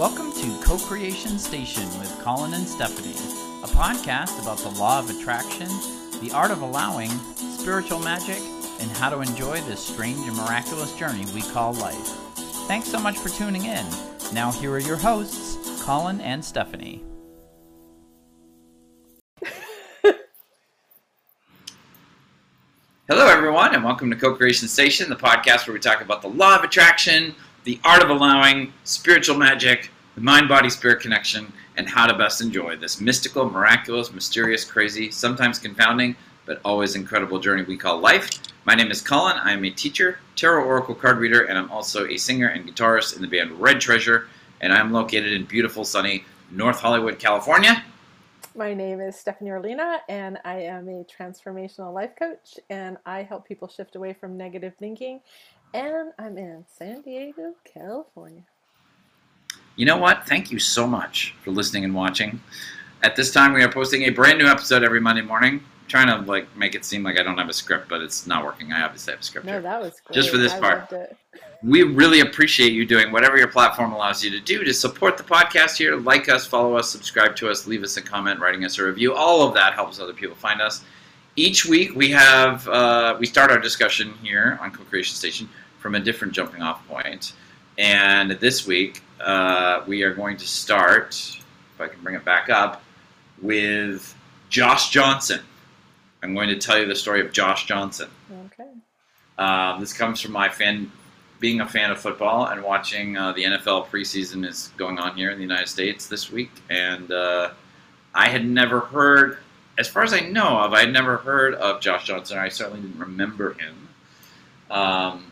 Welcome to Co Creation Station with Collin and Stephanie, a podcast about the law of attraction, the art of allowing, spiritual magic, and how to enjoy this strange and miraculous journey we call life. Thanks so much for tuning in. Now, here are your hosts, Collin and Stephanie. Hello, everyone, and welcome to Co Creation Station, the podcast where we talk about the law of attraction, the art of allowing, spiritual magic, the mind body spirit connection, and how to best enjoy this mystical, miraculous, mysterious, crazy, sometimes confounding, but always incredible journey we call life. My name is Collin. I am a teacher, tarot oracle card reader, and I'm also a singer and guitarist in the band Red Treasure, and I'm located in beautiful, sunny North Hollywood, California. My name is Stephanie Orlina, and I am a transformational life coach, and I help people shift away from negative thinking. And I'm in San Diego, California. You know what? Thank you so much for listening and watching. At this time, we are posting a brand new episode every Monday morning. I'm trying to like make it seem like I don't have a script, but it's not working. I obviously have a script. No, here. that was great. Just for this I part. We really appreciate you doing whatever your platform allows you to do to support the podcast here. Like us, follow us, subscribe to us, leave us a comment, writing us a review. All of that helps other people find us. Each week we have uh, we start our discussion here on Co-Creation Station from a different jumping off point. And this week uh, we are going to start, if I can bring it back up, with Josh Johnson. I'm going to tell you the story of Josh Johnson. Okay. Um, this comes from my fan, being a fan of football and watching uh, the NFL preseason is going on here in the United States this week, and uh, I had never heard, as far as I know of, I had never heard of Josh Johnson. I certainly didn't remember him. Um,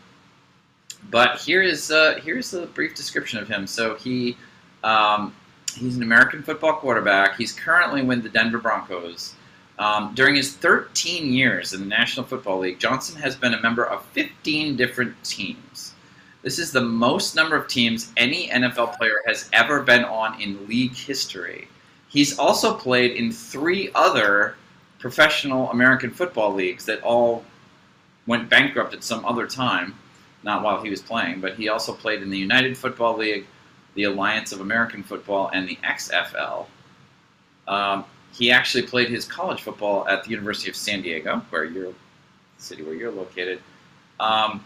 but here is uh, here's a brief description of him. So he um, he's an American football quarterback. He's currently with the Denver Broncos. Um, during his 13 years in the National Football League, Johnson has been a member of 15 different teams. This is the most number of teams any NFL player has ever been on in league history. He's also played in three other professional American football leagues that all went bankrupt at some other time, not while he was playing, but he also played in the United Football League, the Alliance of American Football, and the XFL. Um, he actually played his college football at the University of San Diego, where you're, the city where you're located. Um,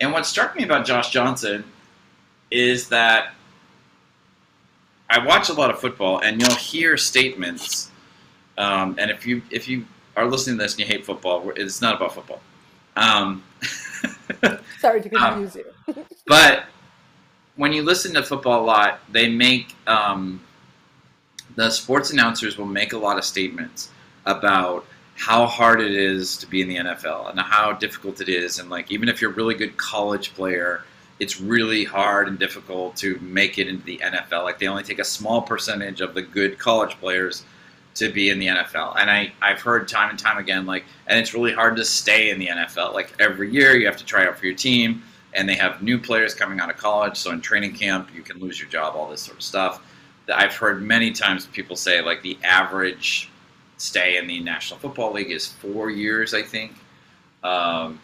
and what struck me about Josh Johnson is that I watch a lot of football, and you'll hear statements. Um, and if you if you are listening to this and you hate football, it's not about football. Um, Sorry to Um, confuse you. but when you listen to football a lot, they make um, the sports announcers will make a lot of statements about how hard it is to be in the NFL and how difficult it is, and like even if you're a really good college player, it's really hard and difficult to make it into the NFL. Like they only take a small percentage of the good college players to be in the NFL. And I, I've heard time and time again, like, and it's really hard to stay in the NFL. Like every year you have to try out for your team, and they have new players coming out of college. So in training camp, you can lose your job, all this sort of stuff. I've heard many times people say, like, the average stay in the National Football League is four years, I think. Um,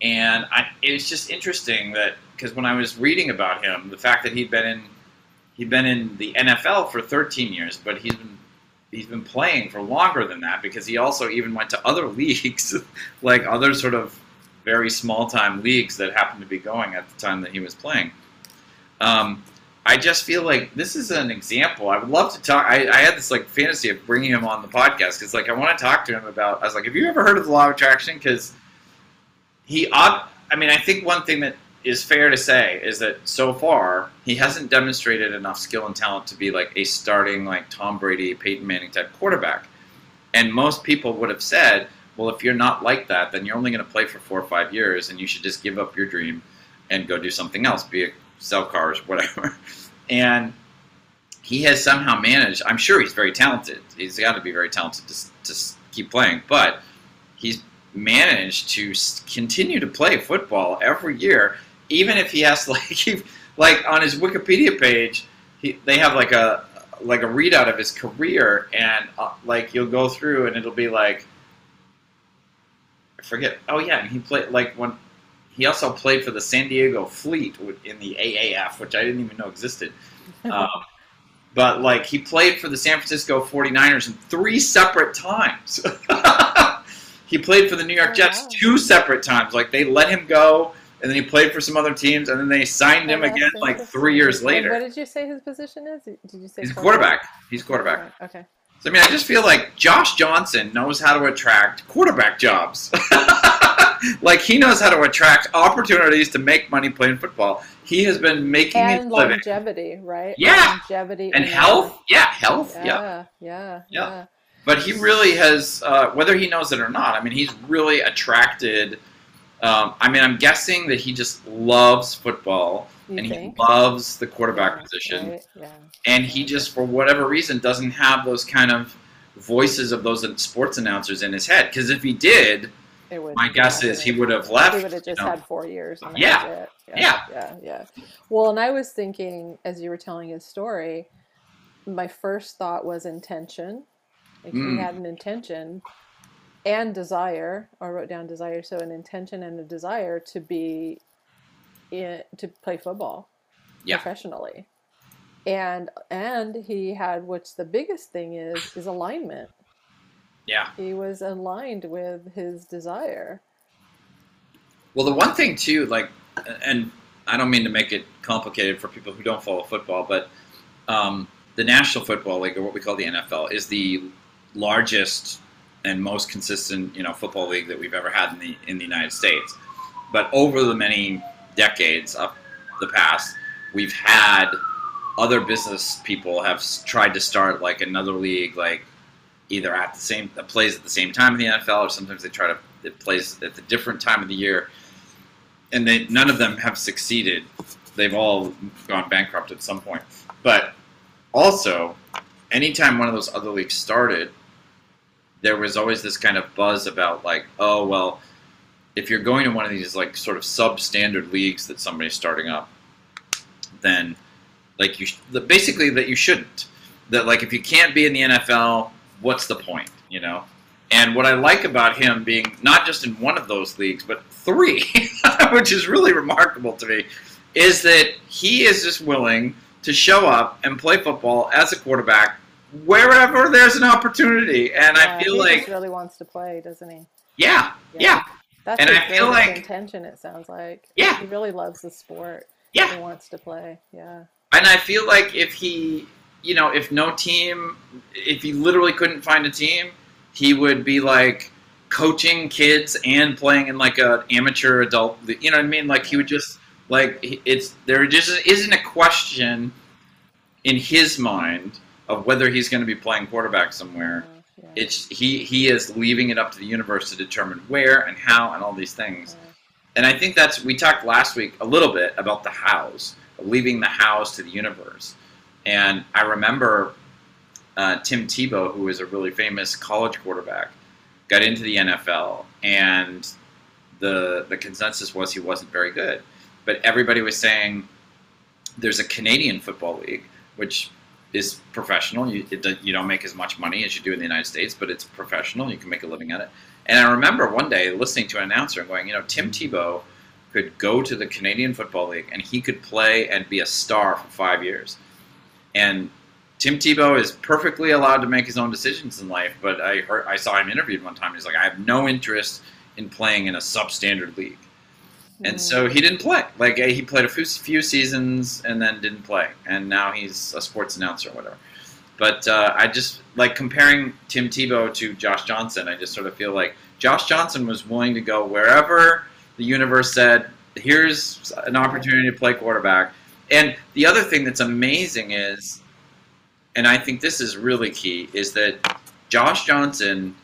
and I, it was just interesting that because when I was reading about him, the fact that he'd been in he'd been in the NFL for 13 years, but he's been he's been playing for longer than that because he also even went to other leagues, like other sort of very small time leagues that happened to be going at the time that he was playing. Um, I just feel like this is an example. I would love to talk. I, I had this like fantasy of bringing him on the podcast because like I want to talk to him about. I was like, have you ever heard of the law of attraction? Because he, I mean, I think one thing that is fair to say is that so far he hasn't demonstrated enough skill and talent to be like a starting like Tom Brady, Peyton Manning type quarterback. And most people would have said, well, if you're not like that, then you're only going to play for four or five years, and you should just give up your dream and go do something else, be it sell cars, whatever. And he has somehow managed. I'm sure he's very talented. He's got to be very talented to, to keep playing, but he's managed to continue to play football every year, even if he has to, like he, like on his Wikipedia page, he, they have like a like a readout of his career, and uh, like you'll go through and it'll be like I forget. Oh yeah, and he played like when he also played for the San Diego Fleet in the AAF, which I didn't even know existed. Um, but like he played for the San Francisco 49ers in three separate times. he played for the New York Oh, Jets wow. two separate times. Like they let him go, and then he played for some other teams, and then they signed him Oh, again like three years later. What did you say his position is? Did you say He's a quarterback. He's a quarterback. Okay. So I mean, I just feel like Josh Johnson knows how to attract quarterback jobs. like he knows how to attract opportunities to make money playing football. He has been making And his living. longevity, right? Yeah. Longevity And health, yeah, health, yeah. Yeah, yeah, Yeah. yeah. But he really has, uh, whether he knows it or not. I mean, he's really attracted. Um, I mean, I'm guessing that he just loves football You and think? he loves the quarterback Yeah, position, right? Yeah. and he just, for whatever reason, doesn't have those kind of voices of those sports announcers in his head. Because if he did, It would. my guess is he would have left. He would have just you know. had four years. Yeah. Yeah. yeah, yeah, yeah. Well, and I was thinking as you were telling his story, my first thought was intention. Like Mm. he had an intention and desire. Or I wrote down desire. So an intention and a desire to be in, to play football Yeah. professionally. And and he had what's the biggest thing is is alignment. Yeah. He was aligned with his desire. Well, the one thing too, like, and I don't mean to make it complicated for people who don't follow football, but um, the National Football League, or what we call the NFL, is the largest and most consistent, you know, football league that we've ever had in the in the United States. But over the many decades of the past, we've had other business people have tried to start like another league, like either at the same that plays at the same time in the NFL, or sometimes they try to it plays at a different time of the year, and they none of them have succeeded. They've all gone bankrupt at some point. But also, anytime one of those other leagues started, there was always this kind of buzz about like, oh well, if you're going to one of these like sort of substandard leagues that somebody's starting up, then like you basically that you shouldn't. That like if you can't be in the NFL, what's the point? You know. And what I like about him being not just in one of those leagues, but three, which is really remarkable to me, is that he is just willing to show up and play football as a quarterback wherever there's an opportunity. And Yeah, I feel like, really wants to play, doesn't he? yeah, yeah, That's And I feel like- intention. It sounds like. Yeah. He really loves the sport. yeah. He wants to play. Yeah. And I feel like if he, you know, if no team, if he literally couldn't find a team, he would be like coaching kids and playing in like a amateur adult. You know what I mean? Like he would just like it's there just isn't a question in his mind of whether he's going to be playing quarterback somewhere. Yeah, yeah, It's he he is leaving it up to the universe to determine where and how and all these things. yeah. And I think that's we talked last week a little bit about the hows, leaving the hows to the universe. And I remember uh, Tim Tebow, who was a really famous college quarterback, got into the NFL, and the the consensus was he wasn't very good. But everybody was saying there's a Canadian football league, which is professional. You it, you don't make as much money as you do in the United States, but it's professional. You can make a living at it. And I remember one day listening to an announcer and going, you know, Tim Tebow could go to the Canadian Football League and he could play and be a star for five years. And Tim Tebow is perfectly allowed to make his own decisions in life, but I heard, I saw him interviewed one time. He's like, I have no interest in playing in a substandard league. And Mm. so he didn't play. Like he played a few, few seasons and then didn't play, and now he's a sports announcer or whatever. But uh, I just like comparing Tim Tebow to Josh Johnson. I just sort of feel like Josh Johnson was willing to go wherever the universe said, "Here's an opportunity to play quarterback." And the other thing that's amazing is, and I think this is really key, is that Josh Johnson.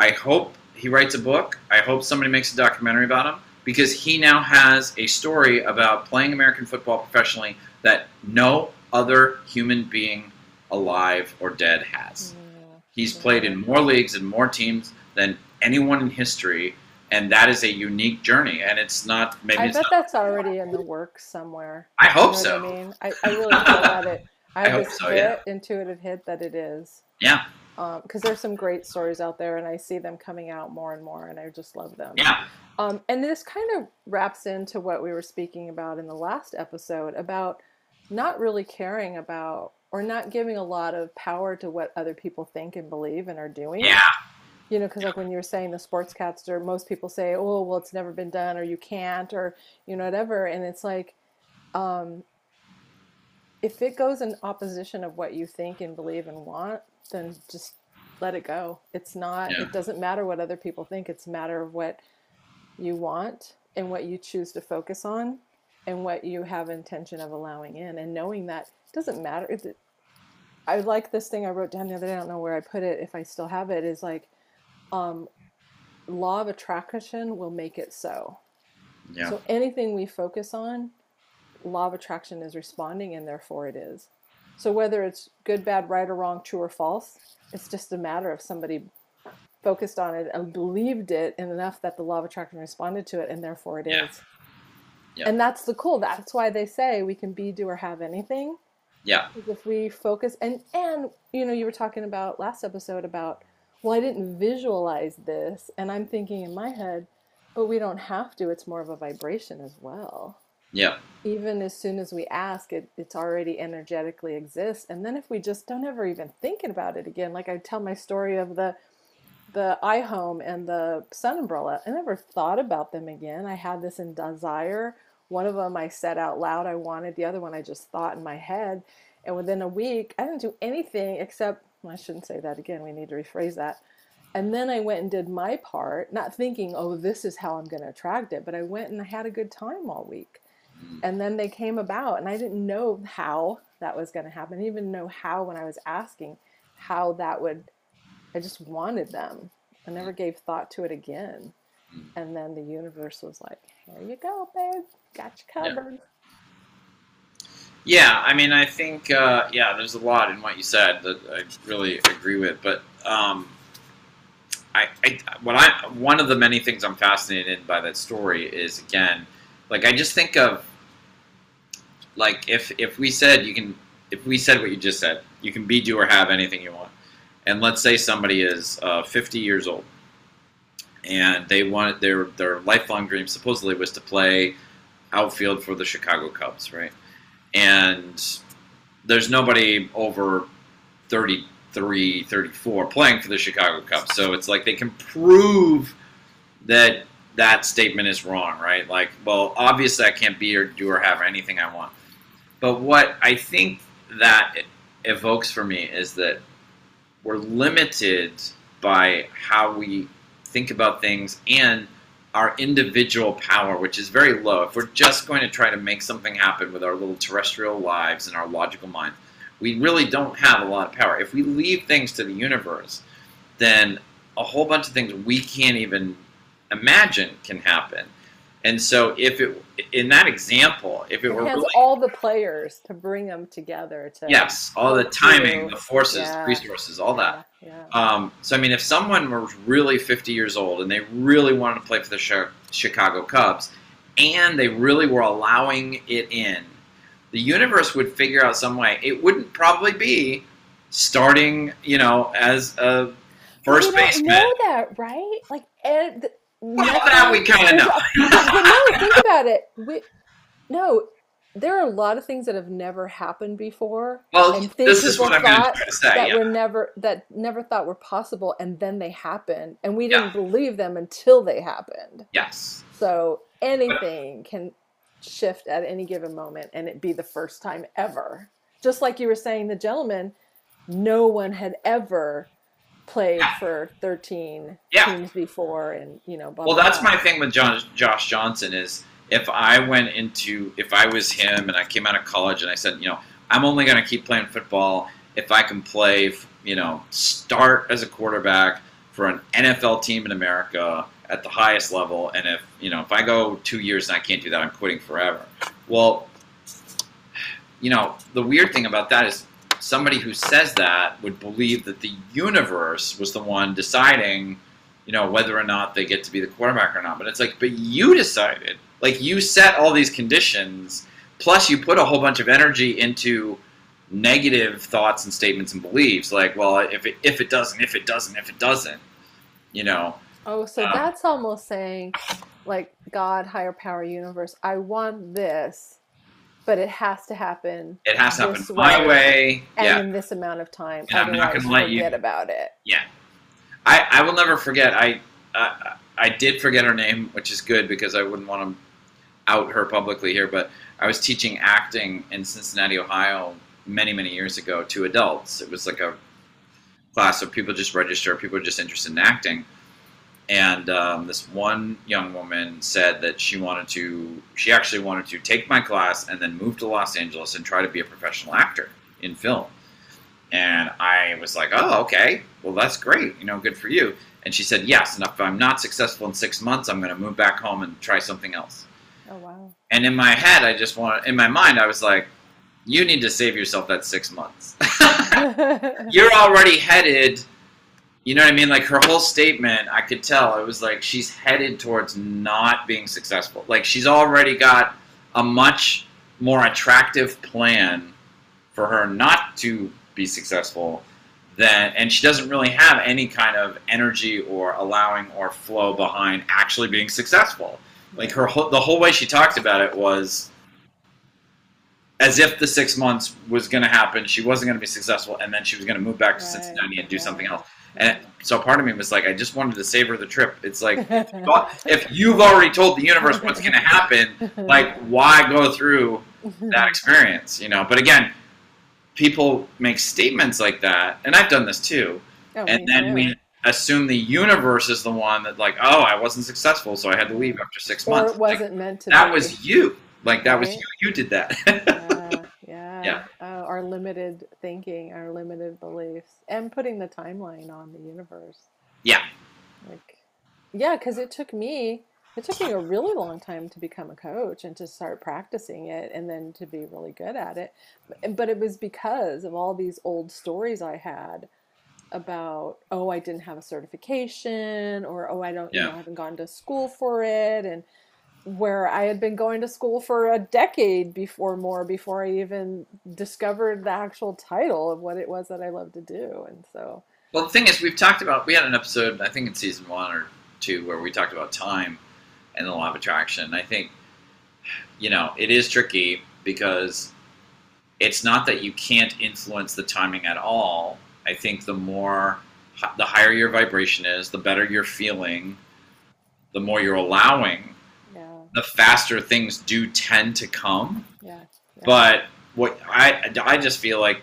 I hope he writes a book. I hope somebody makes a documentary about him because he now has a story about playing American football professionally that no other human being alive or dead has. Yeah. He's played in more leagues and more teams than anyone in history, and that is a unique journey. And it's not maybe I bet that's already in the works somewhere. I You hope know so. I mean, I, I really feel that it. I I have hope this so, hit, yeah. intuitive hit that it is. Yeah, um, Because there's some great stories out there, and I see them coming out more and more, and I just love them. yeah, Um, and this kind of wraps into what we were speaking about in the last episode about not really caring about or not giving a lot of power to what other people think and believe and are doing. Yeah. You know, because like when you were saying the sportscaster, most people say, "Oh, well, it's never been done," or "You can't," or you know, whatever. And it's like, um, if it goes in opposition of what you think and believe and want, then just let it go. It's not. Yeah. It doesn't matter what other people think. It's a matter of what you want and what you choose to focus on and what you have intention of allowing in and knowing that doesn't matter. I like this thing i wrote down the other day. I don't know where i put it if i still have it is like um, law of attraction will make it so. Yeah. so anything we focus on law of attraction is responding and therefore it is. So whether it's good bad right or wrong true or false it's just a matter of somebody focused on it and believed it enough that the law of attraction responded to it and therefore it is. Yeah. Yeah. and that's the cool that's why they say we can be do or have anything yeah. if we focus and and you know you were talking about last episode about well i didn't visualize this and i'm thinking in my head but we don't have to it's more of a vibration as well Yeah. even as soon as we ask it it's already energetically exists and then if we just don't ever even thinking about it again like i tell my story of the the iHome and the sun umbrella. I never thought about them again. I had this in desire. One of them i said out loud i wanted. The other one i just thought in my head. And within a week i didn't do anything except well, i shouldn't say that again. We need to rephrase that. And then i went and did my part not thinking oh this is how i'm going to attract it but i went and i had a good time all week. And then they came about and i didn't know how that was going to happen. I didn't even know how when i was asking how that would i just wanted them. I never gave thought to it again. And then the universe was like here you go babe. Got you Yeah. covered. Yeah, I mean, I think, uh, yeah, there's a lot in what you said that I really agree with. But um, I, I, what I, one of the many things I'm fascinated by that story is again, like I just think of, like if if we said you can, if we said what you just said, you can be, do, or have anything you want, and let's say somebody is uh, 50 years old, and they wanted their their lifelong dream supposedly was to play outfield for the Chicago Cubs, right? and there's nobody over 33, 34 playing for the Chicago Cubs. So it's like they can prove that that statement is wrong, right? Like, well, obviously I can't be or do or have anything I want. But what I think that evokes for me is that we're limited by how we think about things and our individual power, which is very low. If we're just going to try to make something happen with our little terrestrial lives and our logical mind, we really don't have a lot of power. If we leave things to the universe, then a whole bunch of things we can't even imagine can happen. And so, if it in that example, if it it were really all the players to bring them together to yes, all the timing, the forces, Yeah. resources, all that. yeah, Um, so I mean, if someone were really 50 years old and they really wanted to play for the Chicago Cubs, and they really were allowing it in, the universe would figure out some way. It wouldn't probably be starting, you know, as a first baseman. know that right like Ed, Well, that we kind of know. but no, think about it. We, no, there are a lot of things that have never happened before. well, and things this is what I'm going to say. that Yeah. were never that never thought were possible, and then they happened, and we didn't believe them until they happened. Yes. So anything can shift at any given moment, and it be the first time ever. Just like you were saying, the gentleman, no one had ever played Yeah. for 13 Yeah. teams before, and you know, blah, Well, blah, that's blah. my thing with John, Josh Johnson is if I went into if I was him and I came out of college and I said, you know, I'm only going to keep playing football if I can play, you know, start as a quarterback for an NFL team in America at the highest level, and if you know if I go two years and I can't do that, I'm quitting forever. Well, you know, the weird thing about that is somebody who says that would believe that the universe was the one deciding you know, whether or not they get to be the quarterback or not. But it's like, but you decided. Like you set all these conditions, plus you put a whole bunch of energy into negative thoughts and statements and beliefs. Like, well, if it if it doesn't, if it doesn't, if it doesn't, you know. Oh, so Um, that's almost saying like God, higher power, universe, I want this, but it has to happen. It has to happen this my way. and yeah. in this amount of time. And I'm not gonna let you- forget about it. Yeah, I, I will never forget. I uh, I did forget her name, which is good because I wouldn't want to out her publicly here. But I was teaching acting in Cincinnati, Ohio, many many years ago to adults. It was like a class of people just register, people just interested in acting. And um, this one young woman said that she wanted to, she actually wanted to take my class and then move to Los Angeles and try to be a professional actor in film. And I was like, oh, okay, well, that's great, you know, good for you. And she said, yes, and if I'm not successful in six months, I'm going to move back home and try something else. Oh wow. And in my head, I just want in my mind, I was like, you need to save yourself that six months. You're already headed, you know what I mean? Like her whole statement, I could tell it was like she's headed towards not being successful. Like she's already got a much more attractive plan for her not to be successful than and she doesn't really have any kind of energy or allowing or flow behind actually being successful like her whole, the whole way she talked about it was as if the six months was going to happen she wasn't going to be successful and then she was going to move back to Right, cincinnati and do right. something else and so part of me was like i just wanted to savor the trip. It's like if you've already told the universe what's going to happen like why go through that experience you know? But again people make statements like that and i've done this too. Oh, and then too. we assume the universe is the one that like oh i wasn't successful so i had to leave after six or months. It wasn't meant to that be. was you. Like that was you. You did that. Yeah, yeah. Oh, our limited thinking, our limited beliefs, and putting the timeline on the universe. Yeah. Like, yeah, because it took me, it took me a really long time to become a coach and to start practicing it and then to be really good at it. But, it was because of all these old stories I had about, oh, I didn't have a certification or, oh, I don't, you Yeah. know, I haven't gone to school for it. And, where I had been going to school for a decade before more before I even discovered the actual title of what it was that I loved to do. And so, Well, the thing is, we've talked about. We had an episode, I think in season one or two, where we talked about time and the law of attraction. I think, you know, it is tricky because it's not that you can't influence the timing at all. I think the more, the higher your vibration is, the better you're feeling, the more you're allowing, the faster things do tend to come. yeah. yeah. But what I I just feel like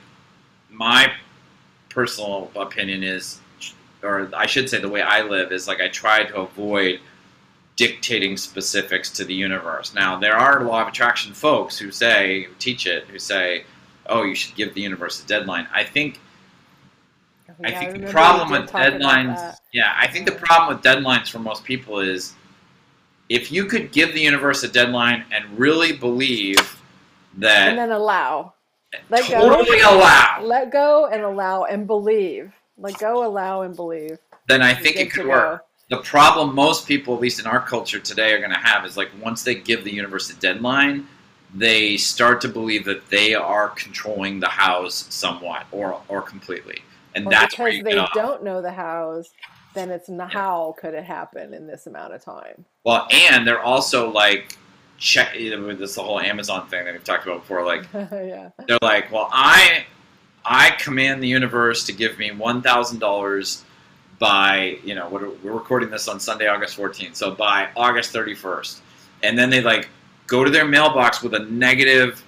my personal opinion is, or I should say, the way I live is like I try to avoid dictating specifics to the universe. Now there are law of attraction folks who say who teach it who say, oh, you should give the universe a deadline. I think I Yeah, think remember the problem with deadlines, yeah, I think the problem with deadlines for most people is if you could give the universe a deadline and really believe that And then allow. Let go. totally allow, Let go and allow and believe. Let go, allow, and believe. then I think it could work. The problem most people, at least in our culture today, are going to have is like once they give the universe a deadline, they start to believe that they are controlling the house somewhat or or completely, and Or that's where because they don't know the hows, then it's not how could it happen in this amount of time. Well, and they're also like check. This the whole Amazon thing that we've talked about before. Like yeah. they're like, well, I I command the universe to give me one thousand dollars by you know what we're recording this on Sunday, August fourteenth, so by August thirty first, and then they like go to their mailbox with a negative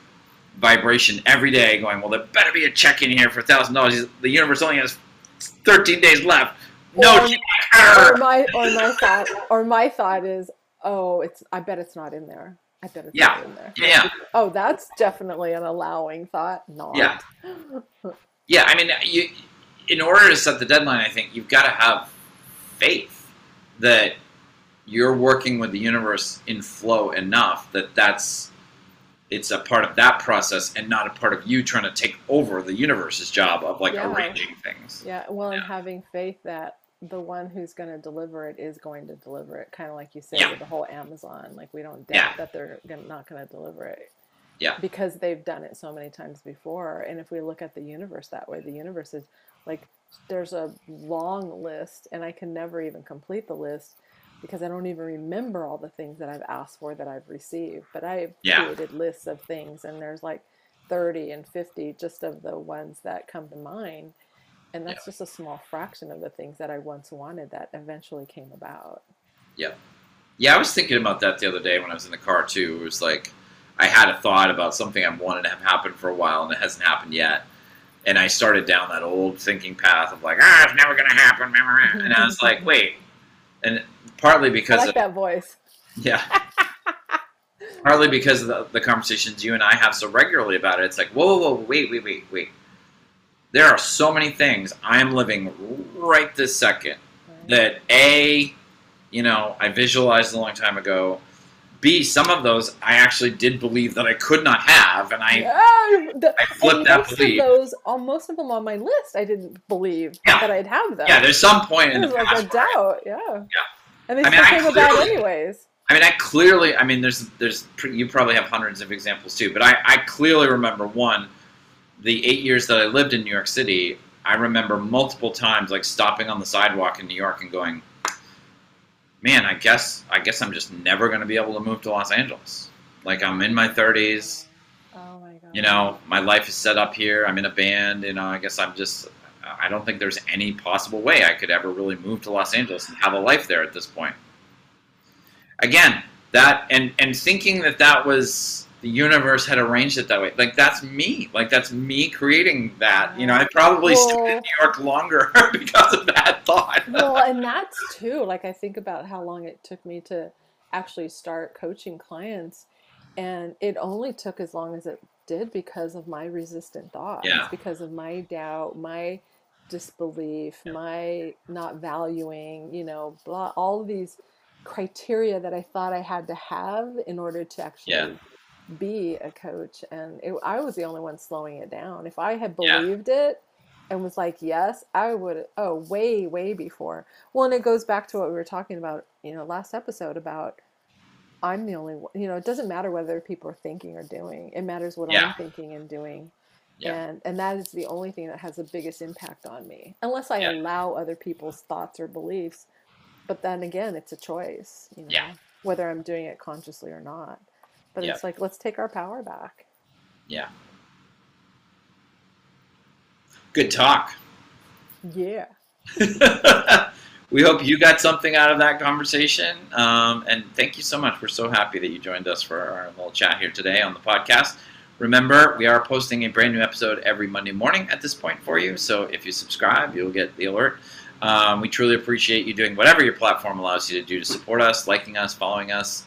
vibration every day, going, well, there better be a check in here for thousand dollars. The universe only has thirteen days left. No, Or- or my or my thought or my thought is, oh, it's I bet it's not in there. I bet it's Yeah. not in there. Yeah. Oh, that's definitely an allowing thought. Not. Yeah. Yeah, I mean, you, in order to set the deadline, I think you've got to have faith that you're working with the universe in flow enough that that's it's a part of that process and not a part of you trying to take over the universe's job of like Yeah. arranging things. Yeah. Well, and Yeah. having faith that the one who's going to deliver it is going to deliver it, kind of like you said Yeah. with the whole Amazon. Like we don't doubt Yeah. that they're gonna, not going to deliver it. Yeah. Because they've done it so many times before, and if we look at the universe that way, the universe is like there's a long list, and I can never even complete the list because I don't even remember all the things that I've asked for that I've received. But I've Yeah. created lists of things, and there's like 30 and 50 just of the ones that come to mind. And that's just a small fraction of the things that I once wanted that eventually came about. Yeah, Yeah, I was thinking about that the other day when I was in the car too. It was like I had a thought about something I wanted to have happen for a while and it hasn't happened yet. And I started down that old thinking path of like, ah, it's never gonna happen. And I was like, wait. And partly I because like of, that voice. yeah. partly because of the, the conversations you and I have so regularly about it. It's like, whoa, whoa, whoa, wait, wait, wait, wait. There are so many things I am living right this second that a you know i visualized a long time ago b some of those i actually did believe that i could not have and i yeah, the, I flipped that most belief. of those, all, most of them on my list, I didn't believe Yeah. that I'd have them. yeah there's some point in the There's like past a doubt, yeah. Yeah. And they I mean, still I came about clearly- anyways. i mean i clearly i mean there's there's you probably have hundreds of examples too but i i clearly remember one the eight years that i lived in new york city i remember multiple times like stopping on the sidewalk in new york and going man i guess i guess i'm just never going to be able to move to los angeles like i'm in my 30s Oh my god. you know, my life is set up here. I'm in a band. You know, I guess I'm just. I don't think there's any possible way I could ever really move to Los Angeles and have a life there at this point. Again, that and and thinking that that was the universe had arranged it that way. Like that's me. Like that's me creating that. You know, I probably stayed in New York longer because of that thought. well, and that's too. Like I think about how long it took me to actually start coaching clients, and it only took as long as it did because of my resistant thoughts, Yeah. because of my doubt, my disbelief, my not valuing, you know, blah, all of these criteria that I thought I had to have in order to actually Yeah. Be a coach. And it, I was the only one slowing it down. If I had Yeah. believed it and was like, yes, I would, oh, way, way before. Well, and it goes back to what we were talking about, you know, last episode about I'm the only one, you know, it doesn't matter whether people are thinking or doing. It matters what Yeah. I'm thinking and doing. Yeah. And and that is the only thing that has the biggest impact on me. Unless I Yeah. allow other people's thoughts or beliefs. But then again, it's a choice, you know, Yeah. whether I'm doing it consciously or not. But Yeah. it's like let's take our power back. Yeah. Good talk. Yeah. we hope you got something out of that conversation. Um, and thank you so much. We're so happy that you joined us for our little chat here today on the podcast. Remember, we are posting a brand new episode every Monday morning at this point for you. So if you subscribe, you'll get the alert. Um, we truly appreciate you doing whatever your platform allows you to do to support us, liking us, following us,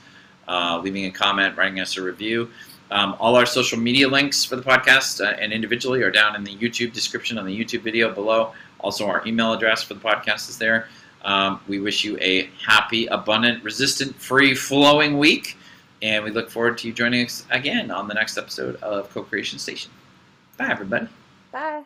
uh, leaving a comment, writing us a review. Um, all our social media links for the podcast uh, and individually are down in the YouTube description on the YouTube video below. Also, our email address for the podcast is there. Um, we wish you a happy, abundant, resistant, free flowing week. And we look forward to you joining us again on the next episode of Co Creation Station. Bye, everybody. Bye.